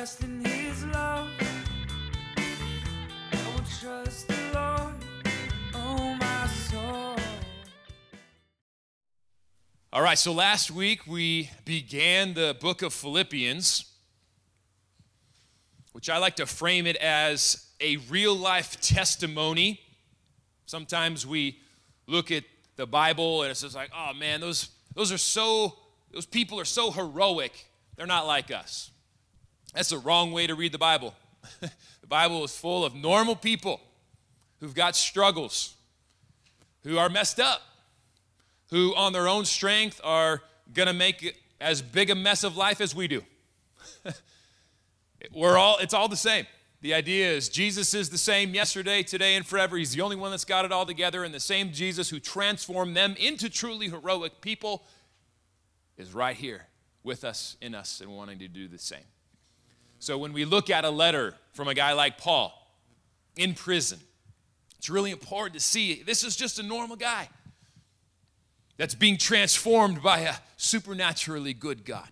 in his love. I will trust the Lord, oh my soul. All right, so last week we began the book of Philippians, which I like to frame it as a real life testimony. Sometimes we look at the Bible and it's just like, oh man, those, those are so, those people are so heroic. They're not like us. That's the wrong way to read the Bible. the Bible is full of normal people who've got struggles, who are messed up, who on their own strength are going to make as big a mess of life as we do. We're all, it's all the same. The idea is Jesus is the same yesterday, today, and forever. He's the only one that's got it all together, and the same Jesus who transformed them into truly heroic people is right here with us, in us, and wanting to do the same. So when we look at a letter from a guy like Paul in prison, it's really important to see this is just a normal guy that's being transformed by a supernaturally good God.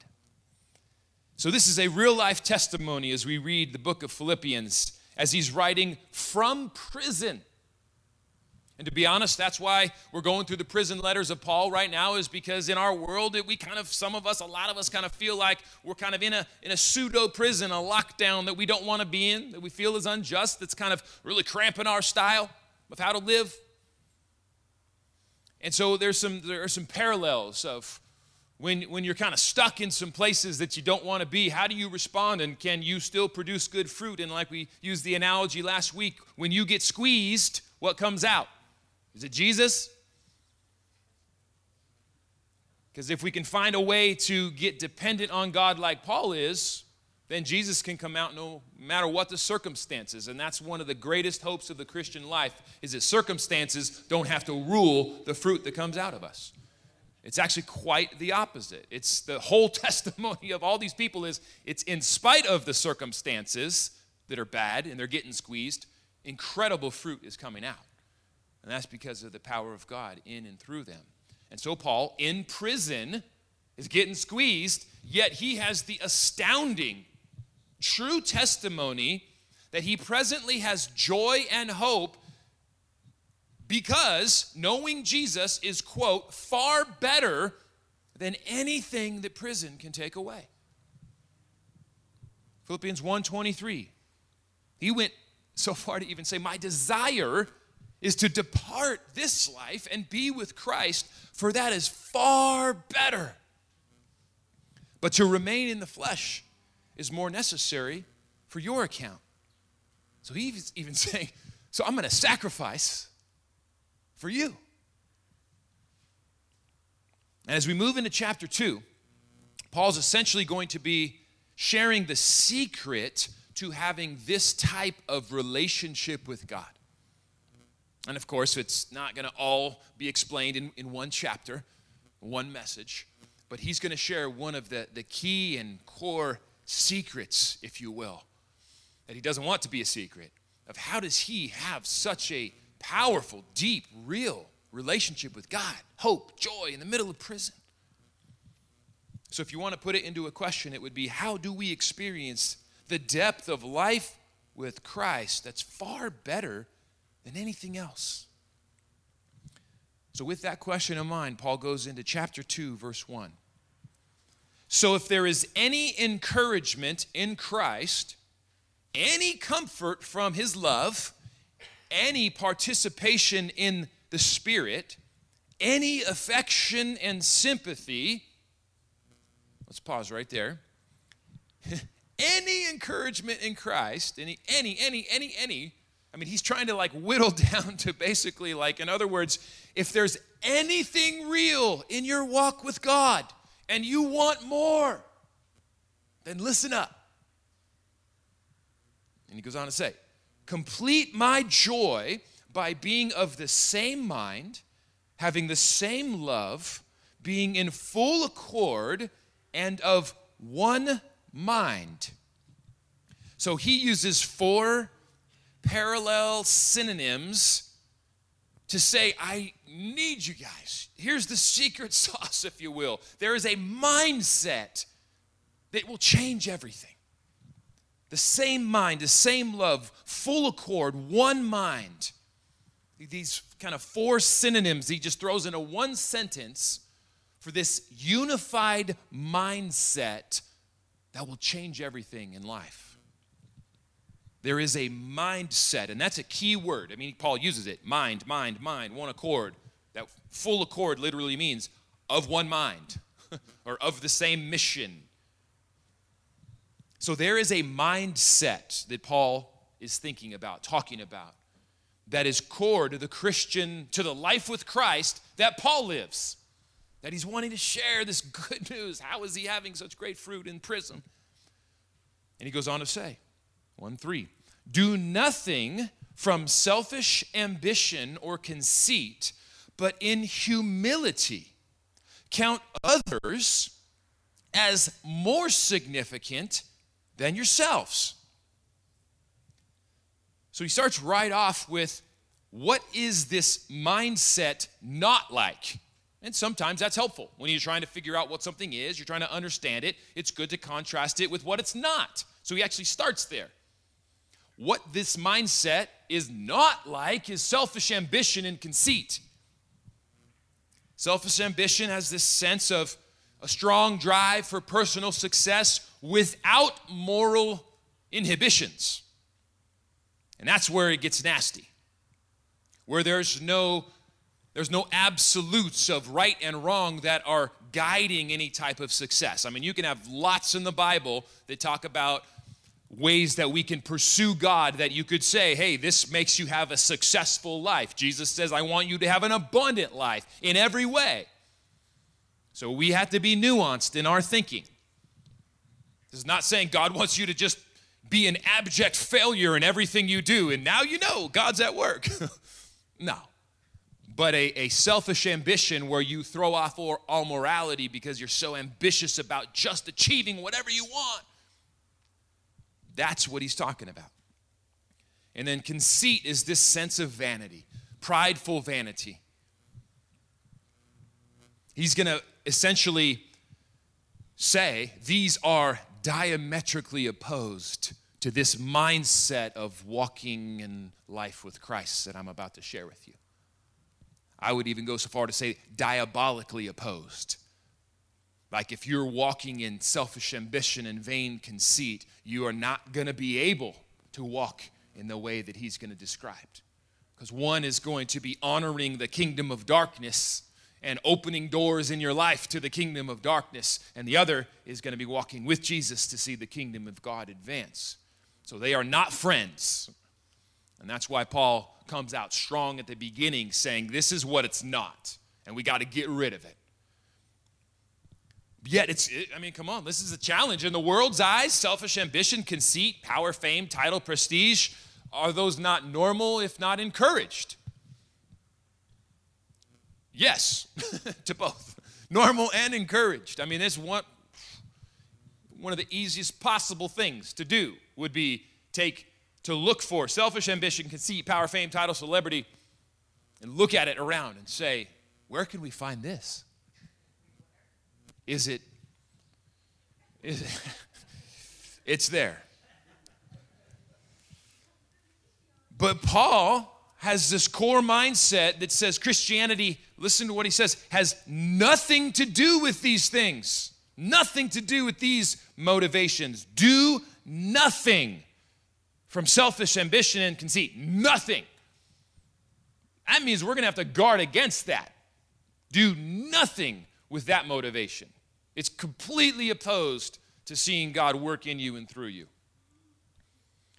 So, this is a real life testimony as we read the book of Philippians as he's writing from prison. And to be honest, that's why we're going through the prison letters of Paul right now, is because in our world, we kind of, some of us, a lot of us kind of feel like we're kind of in a, in a pseudo prison, a lockdown that we don't want to be in, that we feel is unjust, that's kind of really cramping our style of how to live. And so there's some, there are some parallels of when, when you're kind of stuck in some places that you don't want to be, how do you respond? And can you still produce good fruit? And like we used the analogy last week, when you get squeezed, what comes out? Is it Jesus? Because if we can find a way to get dependent on God like Paul is, then Jesus can come out no matter what the circumstances. And that's one of the greatest hopes of the Christian life is that circumstances don't have to rule the fruit that comes out of us. It's actually quite the opposite. It's the whole testimony of all these people is it's in spite of the circumstances that are bad and they're getting squeezed, incredible fruit is coming out. And that's because of the power of God in and through them. And so Paul in prison is getting squeezed, yet he has the astounding true testimony that he presently has joy and hope because knowing Jesus is, quote, far better than anything that prison can take away. Philippians 1:23. He went so far to even say, My desire is to depart this life and be with Christ, for that is far better. But to remain in the flesh is more necessary for your account. So he's even saying, So I'm going to sacrifice for you. And as we move into chapter 2, Paul's essentially going to be sharing the secret to having this type of relationship with God. And of course, it's not going to all be explained in, in one chapter, one message, but he's going to share one of the, the key and core secrets, if you will, that he doesn't want to be a secret, of how does he have such a powerful, deep, real relationship with God, hope, joy in the middle of prison. So, if you want to put it into a question, it would be how do we experience the depth of life with Christ that's far better than anything else? So, with that question in mind, Paul goes into chapter 2, verse 1. So, if there is any encouragement in Christ, any comfort from his love, any participation in the Spirit, any affection and sympathy. Let's pause right there. any encouragement in Christ, any, any, any, any, any. I mean, he's trying to like whittle down to basically, like, in other words, if there's anything real in your walk with God and you want more, then listen up. And he goes on to say, Complete my joy by being of the same mind, having the same love, being in full accord, and of one mind. So he uses four parallel synonyms to say, I need you guys. Here's the secret sauce, if you will. There is a mindset that will change everything. The same mind, the same love, full accord, one mind. These kind of four synonyms he just throws into one sentence for this unified mindset that will change everything in life. There is a mindset, and that's a key word. I mean, Paul uses it mind, mind, mind, one accord. That full accord literally means of one mind or of the same mission. So there is a mindset that Paul is thinking about, talking about, that is core to the Christian, to the life with Christ that Paul lives. That he's wanting to share this good news. How is he having such great fruit in prison? And he goes on to say, 1 3, do nothing from selfish ambition or conceit, but in humility count others as more significant than yourselves. So he starts right off with what is this mindset not like? And sometimes that's helpful. When you're trying to figure out what something is, you're trying to understand it, it's good to contrast it with what it's not. So he actually starts there. What this mindset is not like is selfish ambition and conceit. Selfish ambition has this sense of a strong drive for personal success without moral inhibitions. And that's where it gets nasty. Where there's no there's no absolutes of right and wrong that are guiding any type of success. I mean, you can have lots in the Bible that talk about ways that we can pursue God that you could say, hey, this makes you have a successful life. Jesus says, I want you to have an abundant life in every way. So we have to be nuanced in our thinking. This is not saying God wants you to just be an abject failure in everything you do and now you know God's at work. no but a, a selfish ambition where you throw off all, all morality because you're so ambitious about just achieving whatever you want. That's what he's talking about. And then conceit is this sense of vanity, prideful vanity. He's going to essentially say these are diametrically opposed to this mindset of walking in life with Christ that I'm about to share with you. I would even go so far to say diabolically opposed. Like if you're walking in selfish ambition and vain conceit, you are not going to be able to walk in the way that he's going to describe. Because one is going to be honoring the kingdom of darkness and opening doors in your life to the kingdom of darkness, and the other is going to be walking with Jesus to see the kingdom of God advance. So they are not friends. And that's why Paul comes out strong at the beginning saying, This is what it's not, and we got to get rid of it. Yet it's, I mean, come on, this is a challenge. In the world's eyes, selfish ambition, conceit, power, fame, title, prestige, are those not normal, if not encouraged? Yes, to both. Normal and encouraged. I mean, this one, one of the easiest possible things to do would be take to look for selfish ambition, conceit, power, fame, title, celebrity, and look at it around and say, where can we find this? Is it? Is it? it's there. But Paul has this core mindset that says Christianity, listen to what he says, has nothing to do with these things. Nothing to do with these motivations. Do nothing from selfish ambition and conceit. Nothing. That means we're going to have to guard against that. Do nothing with that motivation. It's completely opposed to seeing God work in you and through you.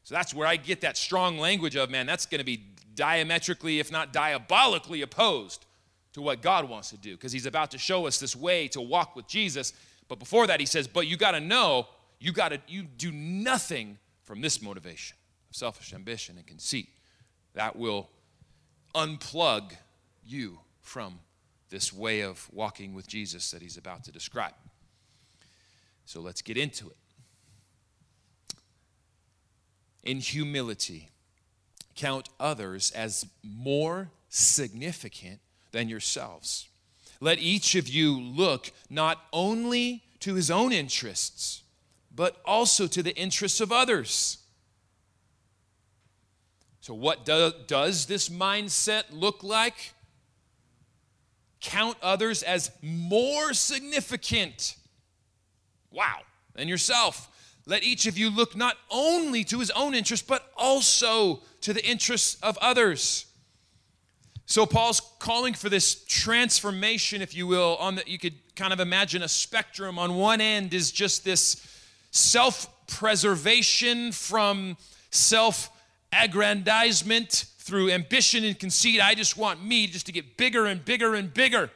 So that's where I get that strong language of, man, that's going to be diametrically, if not diabolically, opposed to what God wants to do because he's about to show us this way to walk with Jesus. But before that, he says, but you got to know, you got to, you do nothing from this motivation of selfish ambition and conceit. That will unplug you from this way of walking with Jesus that he's about to describe. So let's get into it. In humility, count others as more significant than yourselves. Let each of you look not only to his own interests, but also to the interests of others. So, what do, does this mindset look like? Count others as more significant. Wow, And yourself. Let each of you look not only to his own interest, but also to the interests of others. So Paul's calling for this transformation, if you will, on that you could kind of imagine a spectrum. On one end is just this self-preservation from self-aggrandizement through ambition and conceit. I just want me just to get bigger and bigger and bigger.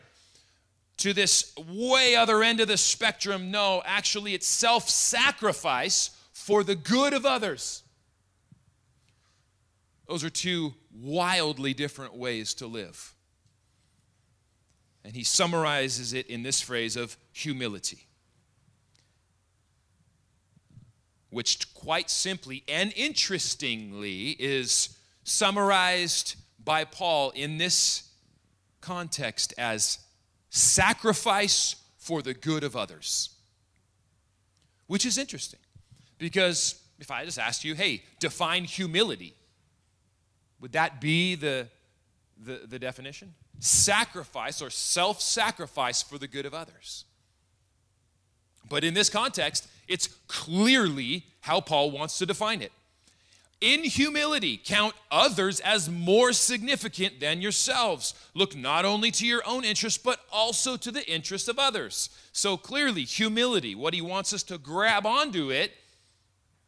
To this way other end of the spectrum, no, actually it's self-sacrifice for the good of others. Those are two wildly different ways to live. And he summarizes it in this phrase of humility, which quite simply and interestingly is summarized by Paul in this context as sacrifice for the good of others. Which is interesting because if I just asked you, hey, define humility, would that be the, the, the definition? Sacrifice or self sacrifice for the good of others. But in this context, it's clearly how Paul wants to define it. In humility, count others as more significant than yourselves. Look not only to your own interests, but also to the interests of others. So clearly, humility, what he wants us to grab onto it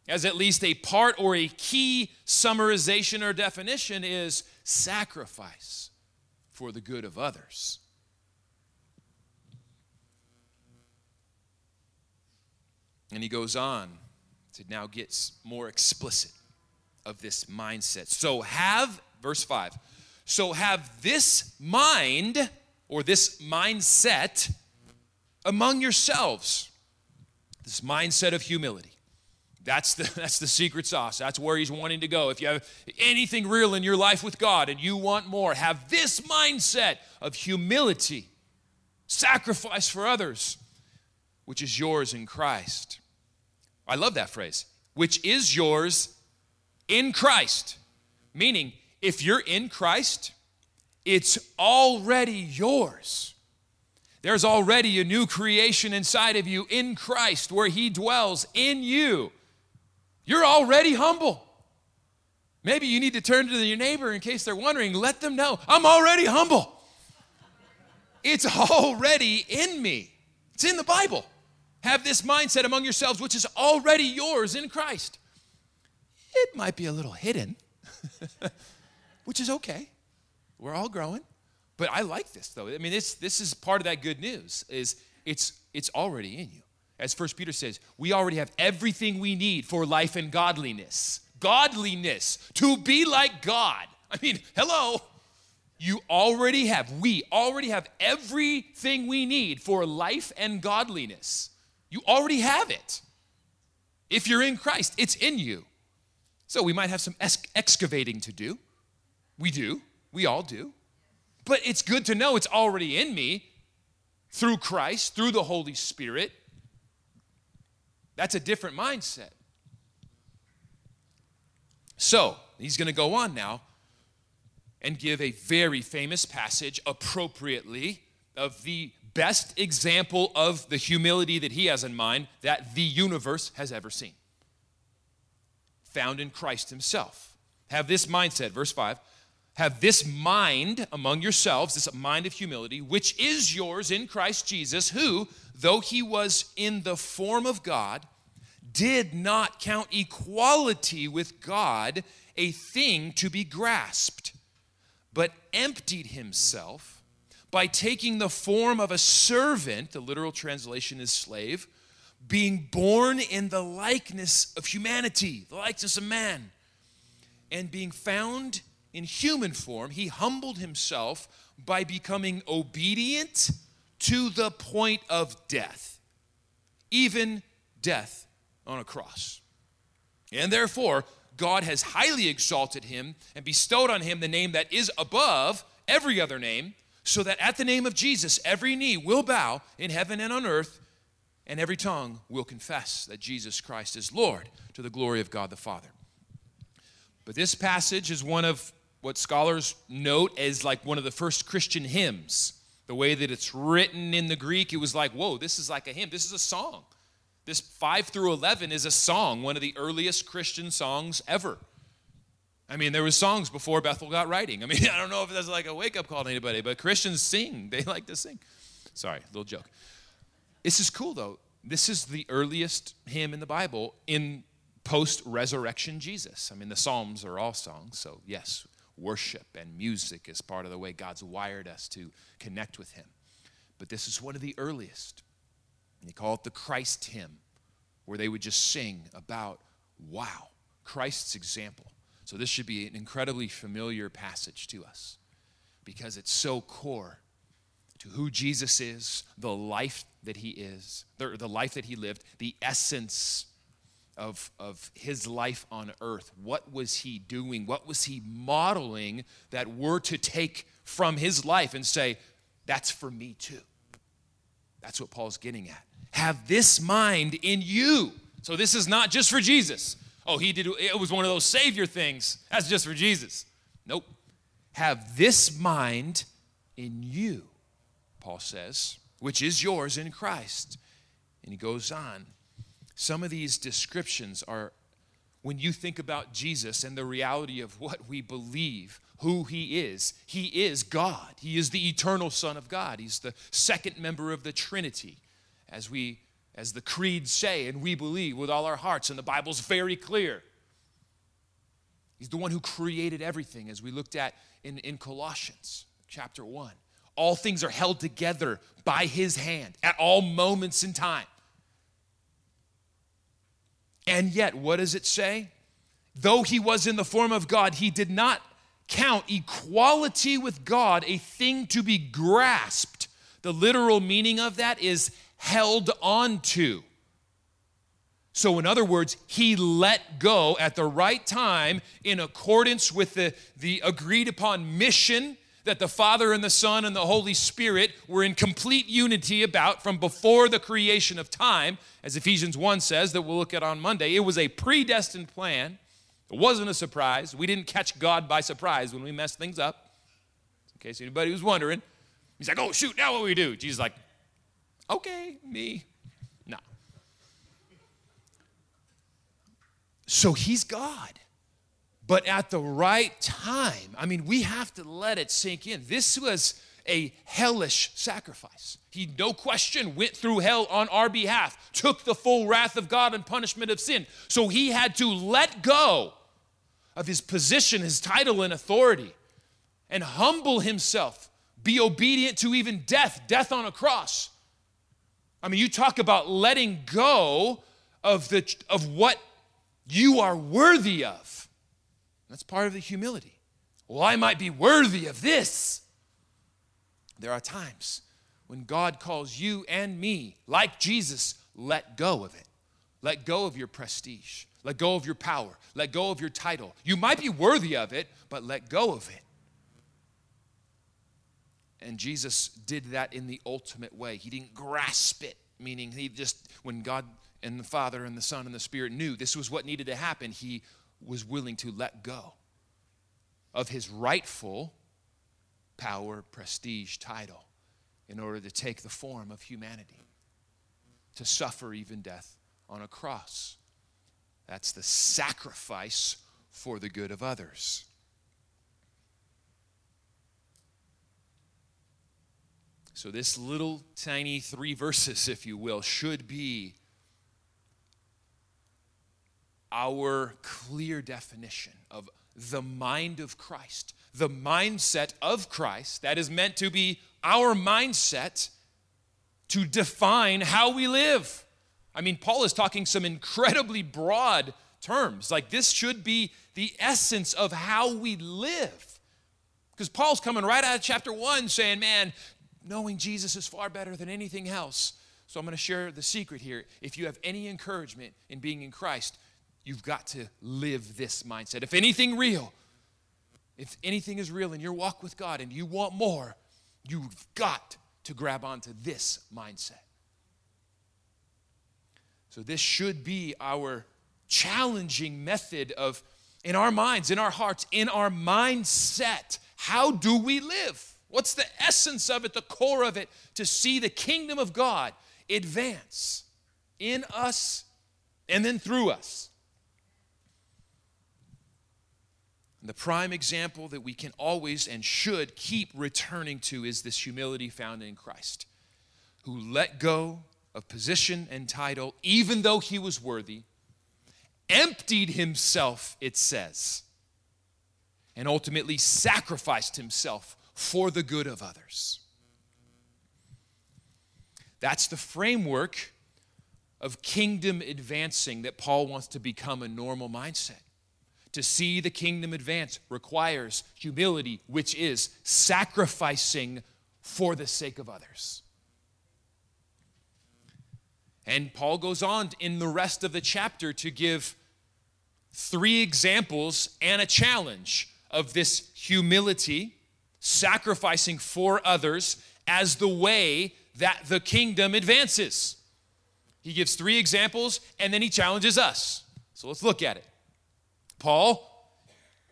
as at least a part or a key summarization or definition is sacrifice for the good of others. And he goes on to now get more explicit of this mindset. So have, verse 5, so have this mind or this mindset among yourselves, this mindset of humility. That's the, that's the secret sauce. That's where he's wanting to go. If you have anything real in your life with God and you want more, have this mindset of humility, sacrifice for others, which is yours in Christ. I love that phrase, which is yours in Christ. Meaning, if you're in Christ, it's already yours. There's already a new creation inside of you in Christ where He dwells in you. You're already humble. Maybe you need to turn to your neighbor in case they're wondering, let them know, I'm already humble. It's already in me, it's in the Bible. Have this mindset among yourselves, which is already yours in Christ. It might be a little hidden, which is okay. We're all growing. But I like this though. I mean, this, this is part of that good news, is it's it's already in you. As First Peter says, we already have everything we need for life and godliness. Godliness, to be like God. I mean, hello. You already have, we already have everything we need for life and godliness. You already have it. If you're in Christ, it's in you. So we might have some excavating to do. We do. We all do. But it's good to know it's already in me through Christ, through the Holy Spirit. That's a different mindset. So, he's going to go on now and give a very famous passage appropriately of the best example of the humility that he has in mind that the universe has ever seen. Found in Christ himself. Have this mindset, verse 5 have this mind among yourselves, this mind of humility, which is yours in Christ Jesus, who, though he was in the form of God, did not count equality with God a thing to be grasped, but emptied himself by taking the form of a servant, the literal translation is slave, being born in the likeness of humanity, the likeness of man, and being found in human form, he humbled himself by becoming obedient to the point of death, even death on a cross. And therefore, God has highly exalted him and bestowed on him the name that is above every other name, so that at the name of Jesus, every knee will bow in heaven and on earth and every tongue will confess that Jesus Christ is Lord to the glory of God the Father. But this passage is one of what scholars note as like one of the first Christian hymns. The way that it's written in the Greek, it was like, whoa, this is like a hymn. This is a song. This 5 through 11 is a song, one of the earliest Christian songs ever. I mean, there was songs before Bethel got writing. I mean, I don't know if that's like a wake up call to anybody, but Christians sing. They like to sing. Sorry, little joke. This is cool though. This is the earliest hymn in the Bible in post resurrection Jesus. I mean, the Psalms are all songs, so yes, worship and music is part of the way God's wired us to connect with Him. But this is one of the earliest. They call it the Christ hymn, where they would just sing about, wow, Christ's example. So this should be an incredibly familiar passage to us because it's so core to who Jesus is, the life that he is, the, the life that he lived, the essence of, of his life on earth. What was he doing? What was he modeling that we're to take from his life and say, that's for me too? That's what Paul's getting at. Have this mind in you. So this is not just for Jesus. Oh, he did, it was one of those Savior things. That's just for Jesus. Nope. Have this mind in you, Paul says, which is yours in Christ. And he goes on. Some of these descriptions are when you think about Jesus and the reality of what we believe, who he is, he is God. He is the eternal Son of God. He's the second member of the Trinity, as we as the creeds say and we believe with all our hearts and the Bible's very clear. He's the one who created everything as we looked at in, in Colossians chapter 1. All things are held together by his hand at all moments in time. And yet, what does it say? Though he was in the form of God, he did not count equality with God a thing to be grasped. The literal meaning of that is held on to. So, in other words, he let go at the right time in accordance with the, the agreed upon mission that the Father and the Son and the Holy Spirit were in complete unity about from before the creation of time, as Ephesians 1 says, that we'll look at on Monday. It was a predestined plan. It wasn't a surprise. We didn't catch God by surprise when we messed things up. In case anybody was wondering, he's like, oh, shoot, now what we do? Jesus like, okay, me. No. So he's God but at the right time. I mean, we have to let it sink in. This was a hellish sacrifice. He, no question, went through hell on our behalf, took the full wrath of God and punishment of sin. So he had to let go of his position, his title, and authority, and humble himself, be obedient to even death, death on a cross. I mean, you talk about letting go of, the, of what you are worthy of. That's part of the humility. Well, I might be worthy of this. There are times when God calls you and me, like Jesus, let go of it. Let go of your prestige. Let go of your power. Let go of your title. You might be worthy of it, but let go of it. And Jesus did that in the ultimate way. He didn't grasp it, meaning he just, when God and the Father and the Son and the Spirit knew this was what needed to happen, he was willing to let go of his rightful power, prestige, title in order to take the form of humanity, to suffer even death on a cross. That's the sacrifice for the good of others. So, this little tiny three verses, if you will, should be our clear definition of the mind of Christ, the mindset of Christ that is meant to be our mindset to define how we live. I mean, Paul is talking some incredibly broad terms. Like, this should be the essence of how we live. Because Paul's coming right out of chapter one saying, man, knowing Jesus is far better than anything else. So I'm going to share the secret here. If you have any encouragement in being in Christ, You've got to live this mindset. If anything real, if anything is real in your walk with God and you want more, you've got to grab onto this mindset. So, this should be our challenging method of, in our minds, in our hearts, in our mindset. How do we live? What's the essence of it, the core of it, to see the kingdom of God advance in us and then through us? The prime example that we can always and should keep returning to is this humility found in Christ, who let go of position and title, even though he was worthy, emptied himself, it says, and ultimately sacrificed himself for the good of others. That's the framework of kingdom advancing that Paul wants to become a normal mindset. To see the kingdom advance requires humility, which is sacrificing for the sake of others. And Paul goes on in the rest of the chapter to give three examples and a challenge of this humility, sacrificing for others as the way that the kingdom advances. He gives three examples and then he challenges us. So let's look at it. Paul,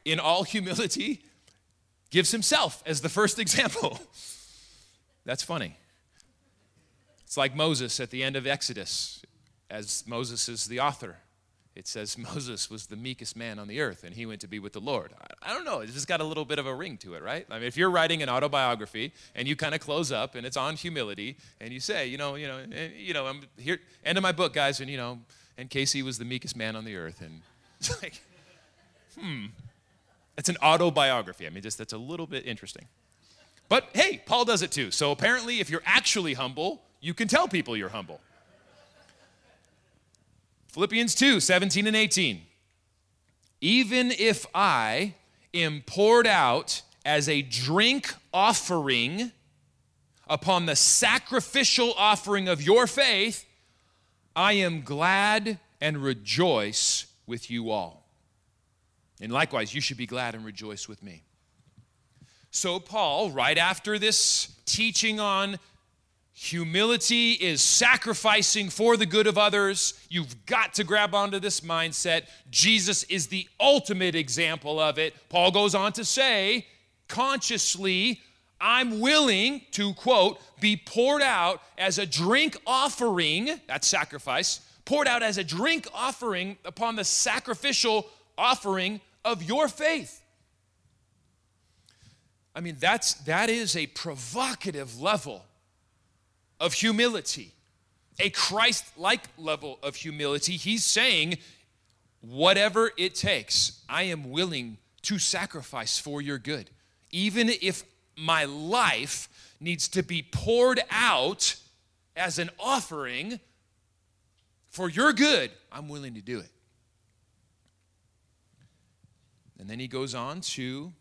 in all humility, gives himself as the first example. That's funny. It's like Moses at the end of Exodus, as Moses is the author. It says Moses was the meekest man on the earth and he went to be with the Lord. I, don't know, it's just got a little bit of a ring to it, right? I mean, if you're writing an autobiography and you kind of close up and it's on humility and you say, you know, you know, eh, you know, I'm here, end of my book, guys, and you know, and Casey was the meekest man on the earth. And it's like, hmm, it's an autobiography. I mean, just that's a little bit interesting. But hey, Paul does it too. So apparently, if you're actually humble, you can tell people you're humble. Philippians 2 17 and 18. Even if I am poured out as a drink offering upon the sacrificial offering of your faith, I am glad and rejoice with you all. And likewise, you should be glad and rejoice with me. So, Paul, right after this teaching on Humility is sacrificing for the good of others. You've got to grab onto this mindset. Jesus is the ultimate example of it. Paul goes on to say, consciously, I'm willing to, quote, be poured out as a drink offering, that's sacrifice, poured out as a drink offering upon the sacrificial offering of your faith. I mean, that's, that is a provocative level of humility, a Christ like level of humility. He's saying, whatever it takes, I am willing to sacrifice for your good. Even if my life needs to be poured out as an offering for your good, I'm willing to do it. And then he goes on to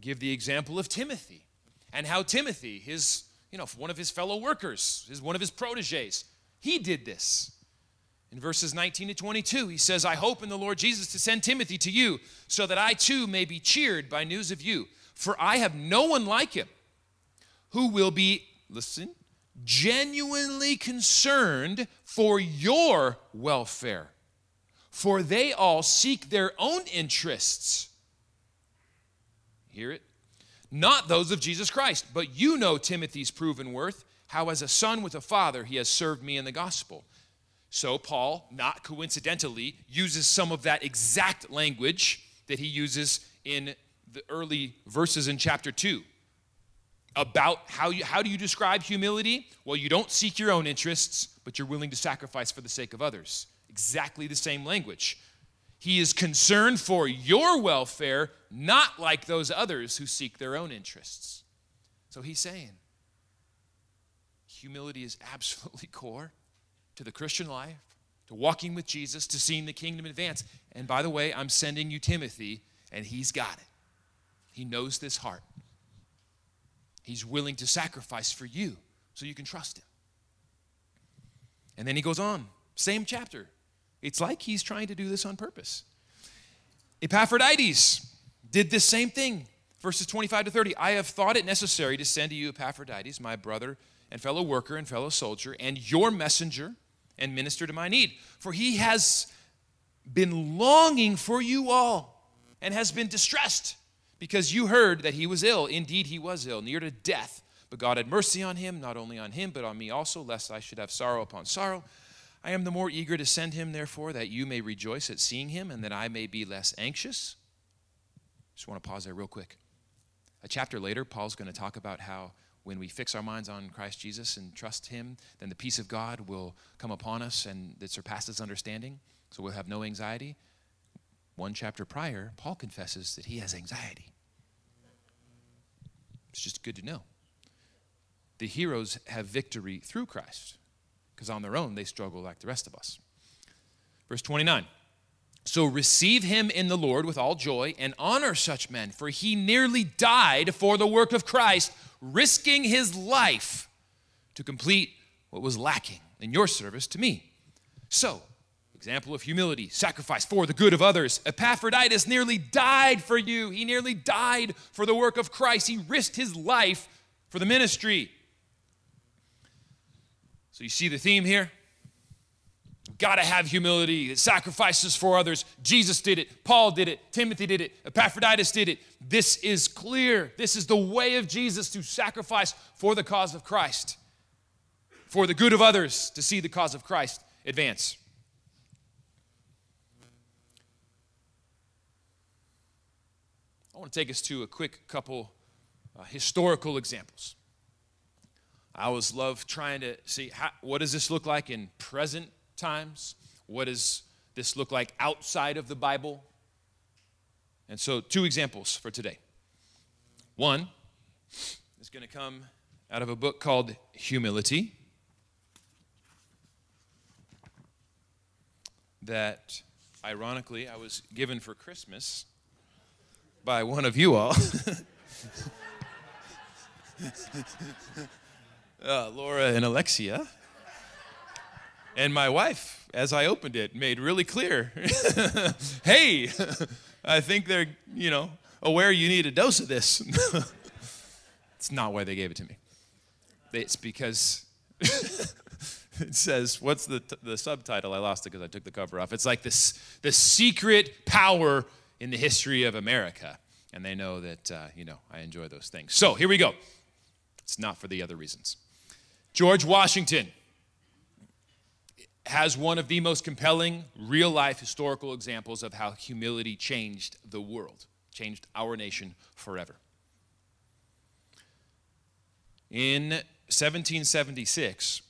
give the example of Timothy and how Timothy, his you know, one of his fellow workers, his, one of his proteges. He did this. In verses 19 to 22, he says, I hope in the Lord Jesus to send Timothy to you, so that I too may be cheered by news of you. For I have no one like him who will be, listen, genuinely concerned for your welfare. For they all seek their own interests. Hear it? not those of Jesus Christ. But you know Timothy's proven worth, how as a son with a father he has served me in the gospel. So, Paul, not coincidentally, uses some of that exact language that he uses in the early verses in chapter 2 about how, you, how do you describe humility? Well, you don't seek your own interests, but you're willing to sacrifice for the sake of others. Exactly the same language. He is concerned for your welfare, not like those others who seek their own interests. So he's saying humility is absolutely core to the Christian life, to walking with Jesus, to seeing the kingdom advance. And by the way, I'm sending you Timothy, and he's got it. He knows this heart. He's willing to sacrifice for you so you can trust him. And then he goes on, same chapter, it's like he's trying to do this on purpose. Epaphroditus did this same thing. Verses 25 to 30. I have thought it necessary to send to you Epaphroditus, my brother and fellow worker and fellow soldier, and your messenger and minister to my need. For he has been longing for you all and has been distressed because you heard that he was ill. Indeed, he was ill, near to death. But God had mercy on him, not only on him, but on me also, lest I should have sorrow upon sorrow. I am the more eager to send him, therefore, that you may rejoice at seeing him and that I may be less anxious. Just want to pause there real quick. A chapter later, Paul's going to talk about how when we fix our minds on Christ Jesus and trust him, then the peace of God will come upon us and that surpasses understanding. So we'll have no anxiety. One chapter prior, Paul confesses that he has anxiety. It's just good to know. The heroes have victory through Christ because on their own they struggle like the rest of us. Verse 29 So receive him in the Lord with all joy and honor such men, for he nearly died for the work of Christ, risking his life to complete what was lacking in your service to me. So, example of humility, sacrifice for the good of others. Epaphroditus nearly died for you. He nearly died for the work of Christ. He risked his life for the ministry. So you see the theme here? Got to have humility, sacrifices for others. Jesus did it, Paul did it, Timothy did it, Epaphroditus did it. This is clear. This is the way of Jesus to sacrifice for the cause of Christ, for the good of others, to see the cause of Christ advance. I want to take us to a quick couple uh, historical examples. I always love trying to see how, what does this look like in present times? What does this look like outside of the Bible? And so, two examples for today. One is going to come out of a book called Humility that, ironically, I was given for Christmas by one of you all. uh, Laura and Alexia. And my wife, as I opened it, made really clear hey, I think they're, you know, aware you need a dose of this. it's not why they gave it to me. It's because it says, what's the, the subtitle? I lost it because I took the cover off. It's like this the secret power in the history of America. And they know that, uh, you know, I enjoy those things. So here we go. It's not for the other reasons. George Washington has one of the most compelling real life historical examples of how humility changed the world, changed our nation forever. In 1776,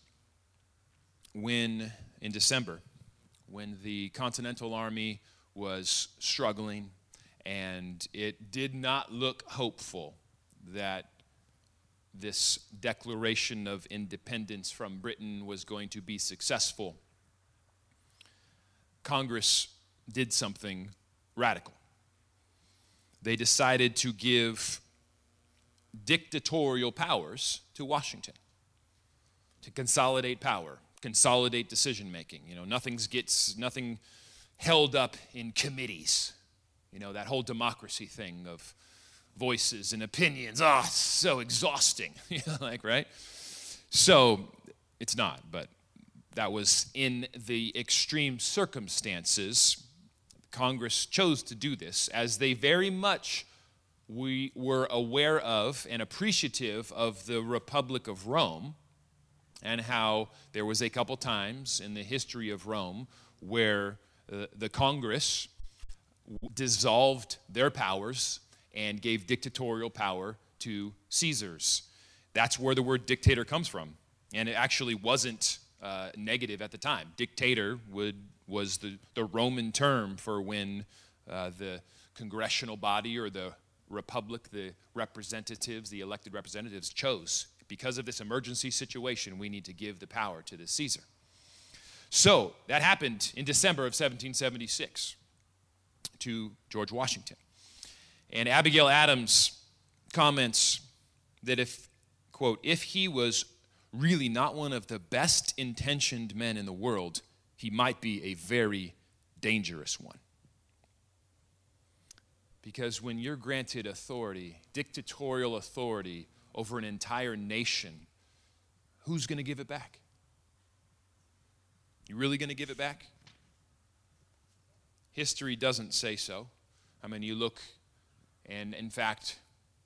when in December, when the Continental Army was struggling and it did not look hopeful that this declaration of independence from Britain was going to be successful, Congress did something radical. They decided to give dictatorial powers to Washington to consolidate power, consolidate decision making. You know, nothing's gets nothing held up in committees. You know, that whole democracy thing of voices and opinions. Oh, so exhausting. like, right? So it's not, but that was in the extreme circumstances. Congress chose to do this as they very much we were aware of and appreciative of the Republic of Rome and how there was a couple times in the history of Rome where uh, the Congress dissolved their powers and gave dictatorial power to Caesars. That's where the word dictator comes from. And it actually wasn't uh, negative at the time. Dictator would, was the, the Roman term for when uh, the congressional body or the republic, the representatives, the elected representatives chose. Because of this emergency situation, we need to give the power to the Caesar. So that happened in December of 1776 to George Washington. And Abigail Adams comments that if, quote, if he was really not one of the best intentioned men in the world, he might be a very dangerous one. Because when you're granted authority, dictatorial authority over an entire nation, who's going to give it back? You really going to give it back? History doesn't say so. I mean, you look, and in fact,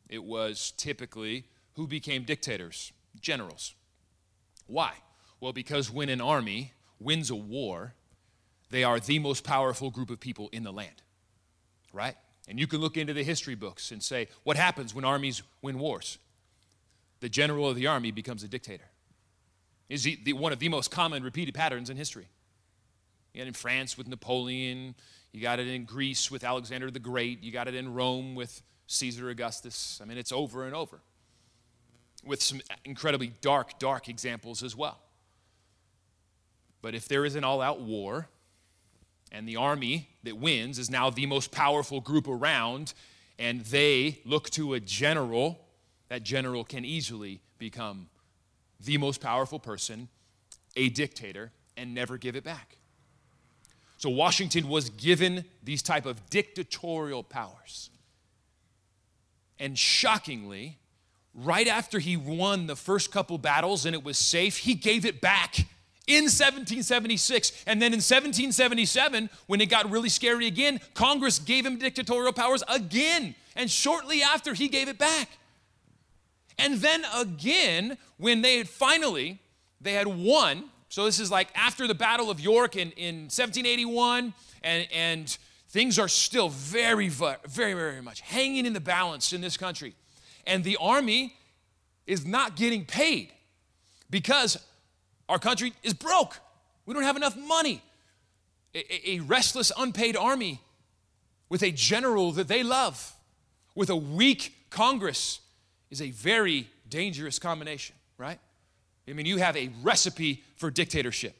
it was typically who became dictators? Generals. Why? Well, because when an army wins a war, they are the most powerful group of people in the land, right? And you can look into the history books and say, what happens when armies win wars? The general of the army becomes a dictator. Is the, one of the most common repeated patterns in history. It in France with Napoleon, you got it in Greece with Alexander the Great, you got it in Rome with Caesar Augustus. I mean, it's over and over. With some incredibly dark, dark examples as well. But if there is an all out war, and the army that wins is now the most powerful group around, and they look to a general, that general can easily become the most powerful person, a dictator, and never give it back. So Washington was given these type of dictatorial powers. And shockingly, right after he won the first couple battles and it was safe, he gave it back in 1776. And then in 1777, when it got really scary again, Congress gave him dictatorial powers again. And shortly after, he gave it back. And then again, when they had finally, they had won. So this is like after the Battle of York in, in 1781, and, and things are still very, very, very much hanging in the balance in this country. And the army is not getting paid because our country is broke. We don't have enough money. A, a, restless, unpaid army with a general that they love, with a weak Congress, is a very dangerous combination, right? I mean, you have a recipe for dictatorship.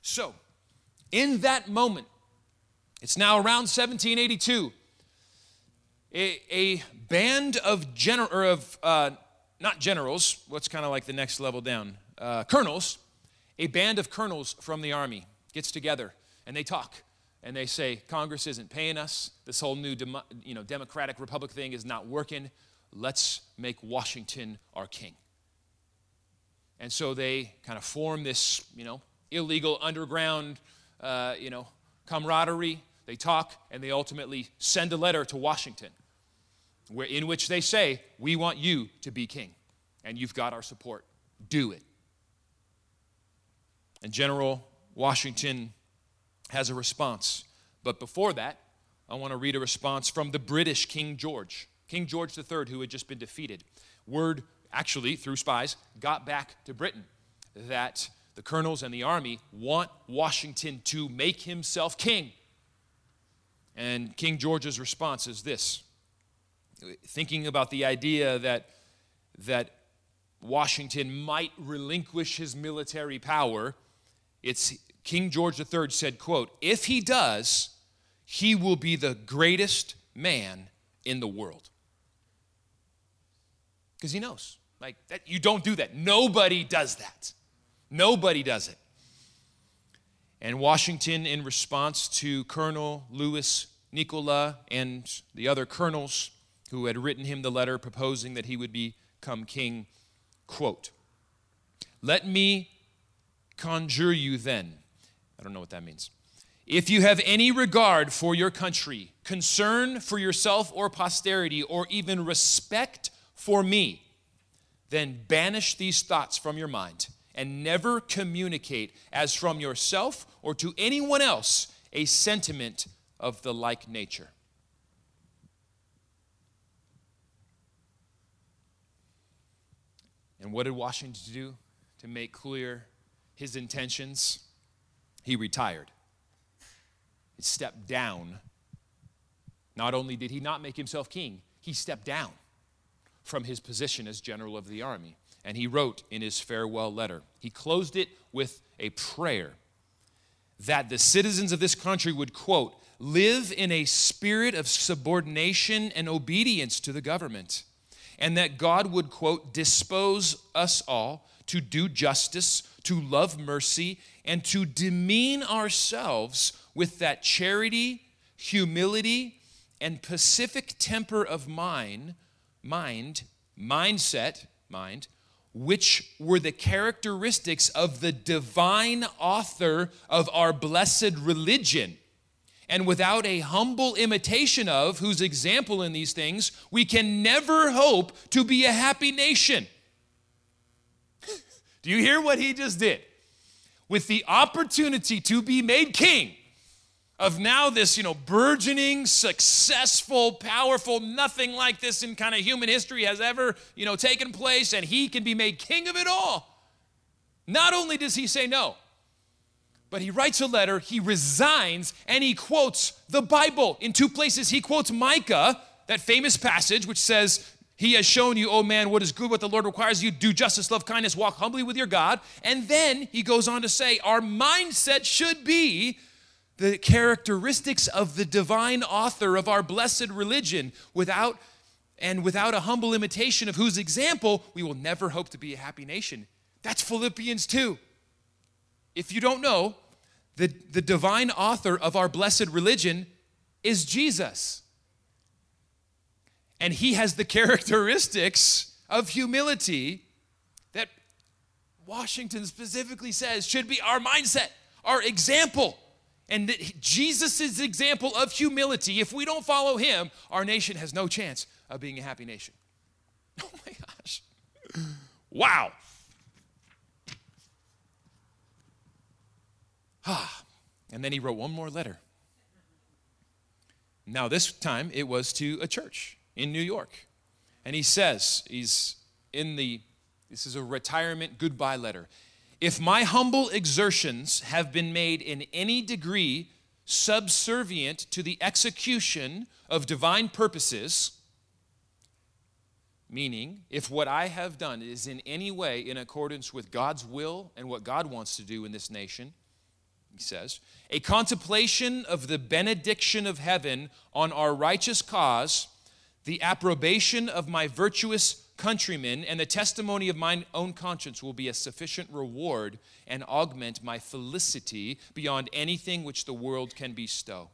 So, in that moment, it's now around 1782 a, a band of general or of uh, not generals. What's kind of like the next level down? Uh, colonels. A band of colonels from the army gets together and they talk and they say Congress isn't paying us. This whole new you know democratic republic thing is not working. Let's make Washington our king. And so they kind of form this you know illegal underground uh, you know camaraderie. They talk and they ultimately send a letter to Washington in which they say, We want you to be king, and you've got our support. Do it. And General Washington has a response. But before that, I want to read a response from the British King George, King George III, who had just been defeated. Word, actually, through spies, got back to Britain that the colonels and the army want Washington to make himself king. And King George's response is this thinking about the idea that, that Washington might relinquish his military power, it's King George III said, quote, if he does, he will be the greatest man in the world. Because he knows. Like that you don't do that. Nobody does that. Nobody does it. And Washington, in response to Colonel Lewis Nicola and the other colonels, who had written him the letter proposing that he would become king, quote, Let me conjure you then. I don't know what that means. If you have any regard for your country, concern for yourself or posterity, or even respect for me, then banish these thoughts from your mind and never communicate as from yourself or to anyone else a sentiment of the like nature. And what did Washington do to make clear his intentions? He retired. He stepped down. Not only did he not make himself king, he stepped down from his position as general of the army. And he wrote in his farewell letter, he closed it with a prayer that the citizens of this country would, quote, live in a spirit of subordination and obedience to the government and that God would, quote, dispose us all to do justice, to love mercy, and to demean ourselves with that charity, humility, and pacific temper of mind, mind, mindset, mind, which were the characteristics of the divine author of our blessed religion. And without a humble imitation of, whose example in these things, we can never hope to be a happy nation. Do you hear what he just did? With the opportunity to be made king of now this, you know, burgeoning, successful, powerful, nothing like this in kind of human history has ever, you know, taken place, and he can be made king of it all. Not only does he say no, but he writes a letter, he resigns, and he quotes the Bible in two places. He quotes Micah, that famous passage which says, He has shown you, oh man, what is good, what the Lord requires you. Do justice, love kindness, walk humbly with your God. And then he goes on to say, Our mindset should be the characteristics of the divine author of our blessed religion. Without and without a humble imitation of whose example we will never hope to be a happy nation. That's philippians 2 if you don't know the, the divine author of our blessed religion is jesus and he has the characteristics of humility that washington specifically says should be our mindset our example and Jesus' example of humility, if we don't follow him, our nation has no chance of being a happy nation. Oh my gosh. Wow. Ah. And then he wrote one more letter. Now, this time it was to a church in New York. And he says, he's in the, this is a retirement goodbye letter. If my humble exertions have been made in any degree subservient to the execution of divine purposes, meaning if what I have done is in any way in accordance with God's will and what God wants to do in this nation, he says, a contemplation of the benediction of heaven on our righteous cause, the approbation of my virtuous countrymen, and the testimony of mine own conscience will be a sufficient reward and augment my felicity beyond anything which the world can bestow.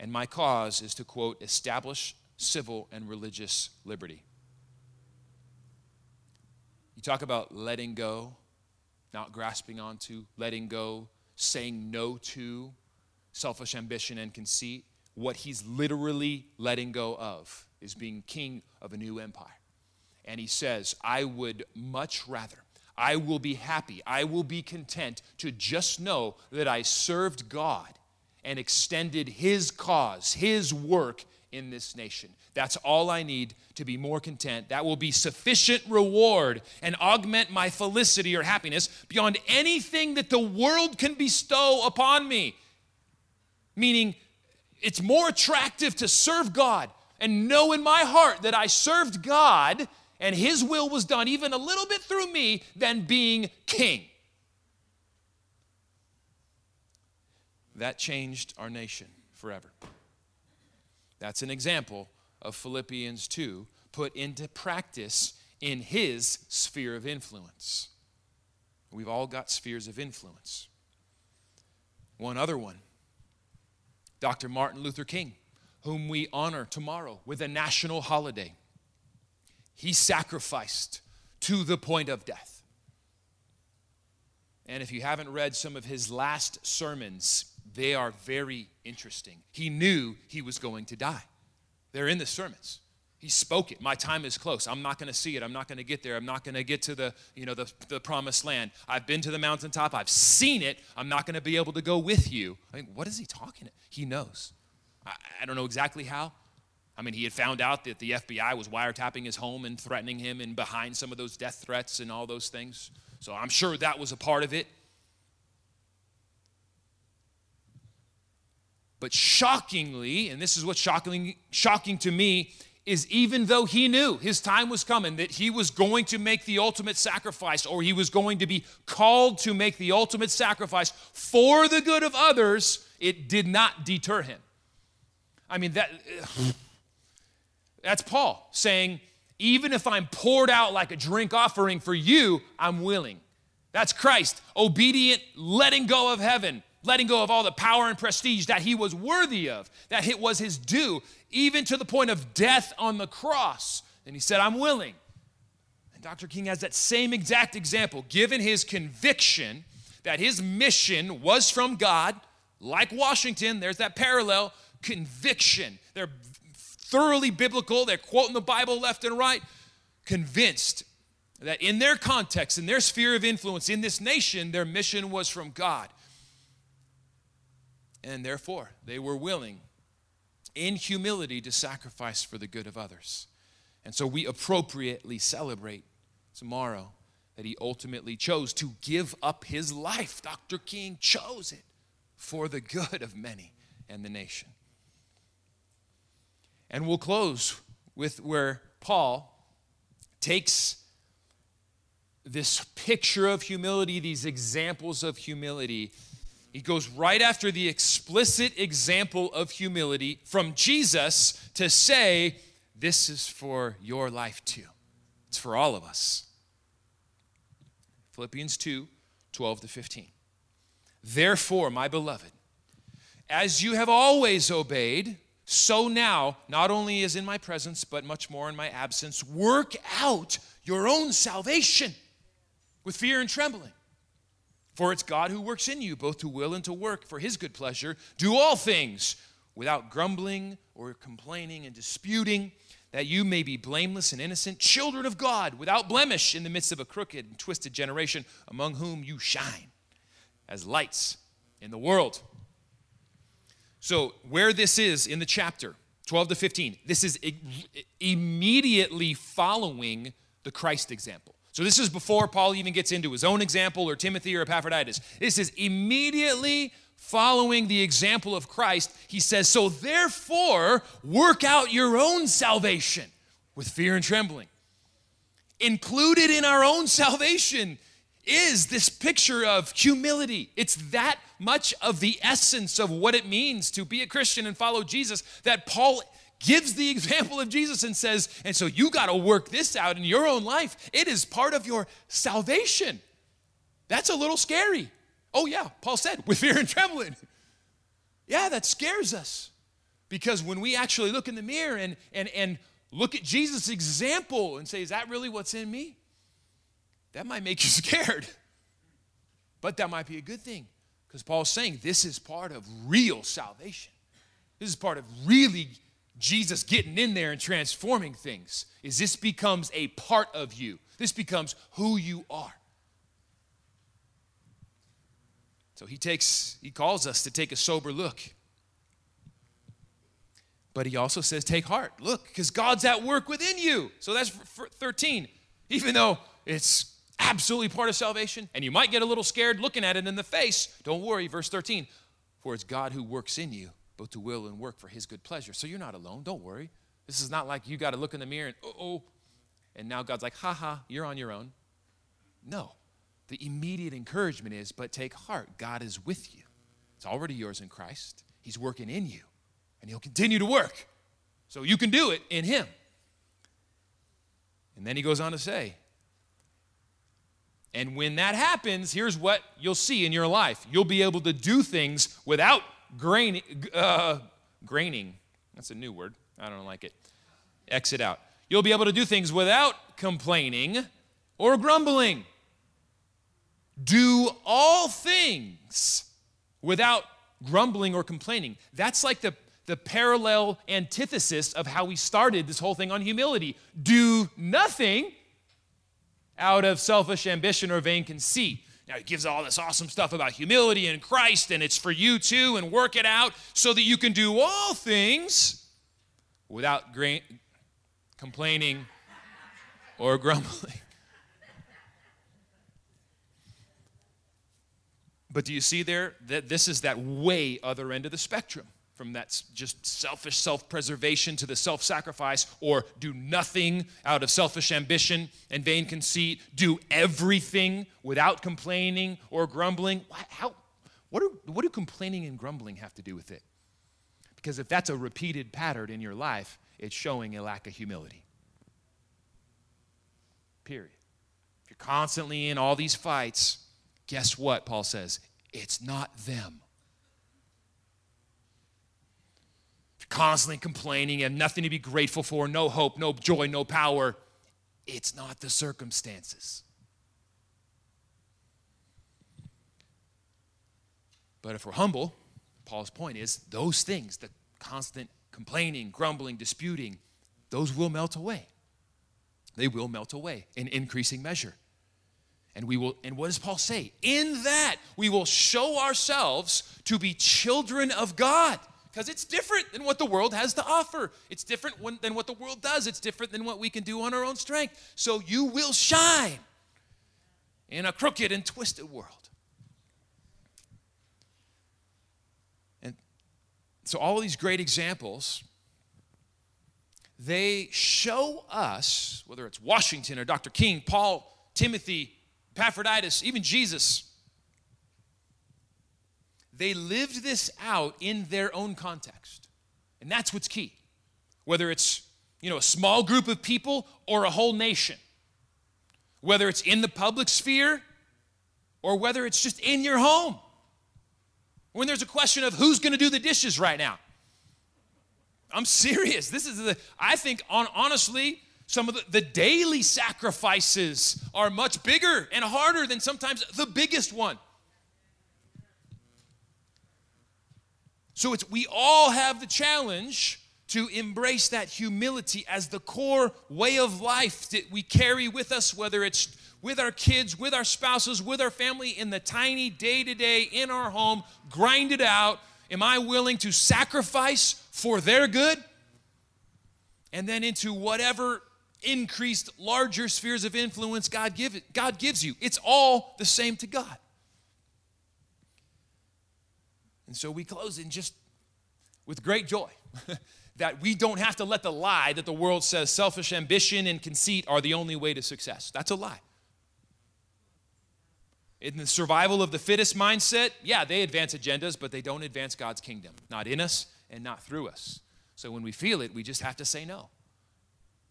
And my cause is to, quote, establish civil and religious liberty. You talk about letting go, not grasping onto, letting go, saying no to selfish ambition and conceit. What he's literally letting go of is being king of a new empire. And he says, I would much rather, I will be happy, I will be content to just know that I served God and extended his cause, his work in this nation. That's all I need to be more content. That will be sufficient reward and augment my felicity or happiness beyond anything that the world can bestow upon me. Meaning, it's more attractive to serve God and know in my heart that I served God and His will was done even a little bit through me than being king. That changed our nation forever. That's an example of Philippians 2 put into practice in his sphere of influence. We've all got spheres of influence. One other one Dr. Martin Luther King whom we honor tomorrow with a national holiday. He sacrificed to the point of death. And if you haven't read some of his last sermons, they are very interesting. He knew he was going to die. They're in the sermons. He spoke it. My time is close. I'm not going to see it. I'm not going to get there. I'm not going to get to the, you know, the, the promised land. I've been to the mountaintop. I've seen it. I'm not going to be able to go with you. I mean, what is he talking? He knows. I, I don't know exactly how. I mean, he had found out that the FBI was wiretapping his home and threatening him and behind some of those death threats and all those things. So I'm sure that was a part of it. But shockingly, and this is what's shocking, shocking to me, is even though he knew his time was coming, that he was going to make the ultimate sacrifice, or he was going to be called to make the ultimate sacrifice for the good of others, it did not deter him. I mean, that, that's Paul saying, even if I'm poured out like a drink offering for you, I'm willing. That's Christ, obedient, letting go of heaven, letting go of all the power and prestige that he was worthy of, that it was his due, even to the point of death on the cross. And he said, I'm willing. And Dr. King has that same exact example, given his conviction that his mission was from God, like Washington, there's that parallel conviction. They're thoroughly biblical, they're quoting the Bible left and right, convinced that in their context, in their sphere of influence, in this nation, their mission was from God. And therefore, they were willing, in humility, to sacrifice for the good of others. And so we appropriately celebrate tomorrow that he ultimately chose to give up his life. Dr. King chose it for the good of many and the nation. And we'll close with where Paul takes this picture of humility, these examples of humility. He goes right after the explicit example of humility from Jesus to say, This is for your life too. It's for all of us. Philippians 2 12 to 15. Therefore, my beloved, as you have always obeyed, so now, not only is in my presence, but much more in my absence, work out your own salvation with fear and trembling. For it's God who works in you, both to will and to work for his good pleasure. Do all things without grumbling or complaining and disputing, that you may be blameless and innocent, children of God, without blemish in the midst of a crooked and twisted generation, among whom you shine as lights in the world so, where this is in the chapter, 12 to 15, this is immediately following the Christ example. So, this is before Paul even gets into his own example or Timothy or Epaphroditus. This is immediately following the example of Christ. He says, So, therefore, work out your own salvation with fear and trembling. Included in our own salvation is this picture of humility. It's that much of the essence of what it means to be a Christian and follow Jesus that Paul gives the example of Jesus and says, and so you got to work this out in your own life. It is part of your salvation. That's a little scary. Oh, yeah, Paul said, with fear and trembling. Yeah, that scares us. Because when we actually look in the mirror and, and, and look at Jesus' example and say, is that really what's in me? That might make you scared. But that might be a good thing because Paul's saying this is part of real salvation. This is part of really Jesus getting in there and transforming things. Is this becomes a part of you. This becomes who you are. So he takes he calls us to take a sober look. But he also says take heart. Look, cuz God's at work within you. So that's 13. Even though it's absolutely part of salvation, and you might get a little scared looking at it in the face. Don't worry, verse 13. For it's God who works in you, both to will and work for his good pleasure. So you're not alone. Don't worry. This is not like you got to look in the mirror and, oh, oh, and now God's like, ha ha, you're on your own. No. The immediate encouragement is, but take heart. God is with you. It's already yours in Christ. He's working in you, and He'll continue to work. So you can do it in Him. And then He goes on to say, and when that happens, here's what you'll see in your life you'll be able to do things without graining. Uh, graining. That's a new word. I don't like it. Exit out. You'll be able to do things without complaining or grumbling. Do all things without grumbling or complaining. That's like the, the parallel antithesis of how we started this whole thing on humility. Do nothing out of selfish ambition or vain conceit. Now, he gives all this awesome stuff about humility in Christ, and it's for you too, and work it out so that you can do all things without gra- complaining or grumbling. But do you see there that this is that way other end of the spectrum? From that just selfish self preservation to the self sacrifice, or do nothing out of selfish ambition and vain conceit, do everything without complaining or grumbling. How, what, do, what do complaining and grumbling have to do with it? Because if that's a repeated pattern in your life, it's showing a lack of humility. Period. If you're constantly in all these fights, guess what, Paul says? It's not them, constantly complaining and nothing to be grateful for, no hope, no joy, no power. It's not the circumstances. But if we're humble, Paul's point is those things, the constant complaining, grumbling, disputing, those will melt away. They will melt away in increasing measure. And we will, and what does Paul say? In that we will show ourselves to be children of God. Because it's different than what the world has to offer. It's different when, than what the world does. It's different than what we can do on our own strength. So you will shine in a crooked and twisted world. And so all these great examples they show us, whether it's Washington or Dr. King, Paul, Timothy, Epaphroditus, even Jesus, they lived this out in their own context. And that's what's key. Whether it's, you know, a small group of people or a whole nation. Whether it's in the public sphere or whether it's just in your home. When there's a question of who's going to do the dishes right now. I'm serious. This is the, I think, on, honestly, some of the, the daily sacrifices are much bigger and harder than sometimes the biggest one. So it's we all have the challenge to embrace that humility as the core way of life that we carry with us, whether it's with our kids, with our spouses, with our family, in the tiny day to day in our home, grind it out. Am I willing to sacrifice for their good, and then into whatever increased larger spheres of influence God, give God gives you. It's all the same to God. And so we close in just with great joy that we don't have to let the lie that the world says selfish ambition and conceit are the only way to success. That's a lie. In the survival of the fittest mindset, yeah, they advance agendas, but they don't advance God's kingdom. Not in us, and not through us. So when we feel it, we just have to say no.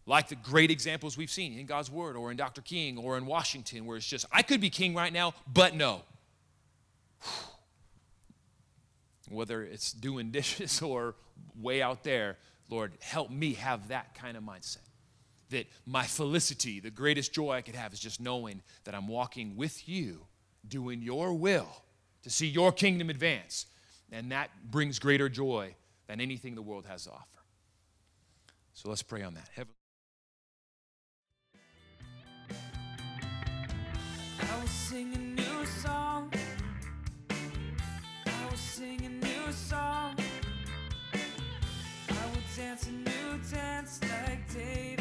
Like the great examples we've seen in God's Word or in Dr. King or in Washington, where it's just, I could be king right now, but no. Whether it's doing dishes or way out there, Lord, help me have that kind of mindset. That my felicity, the greatest joy I could have, is just knowing that I'm walking with you, doing your will to see your kingdom advance. And that brings greater joy than anything the world has to offer. So let's pray on that. Heaven. I will sing dance a new dance like David.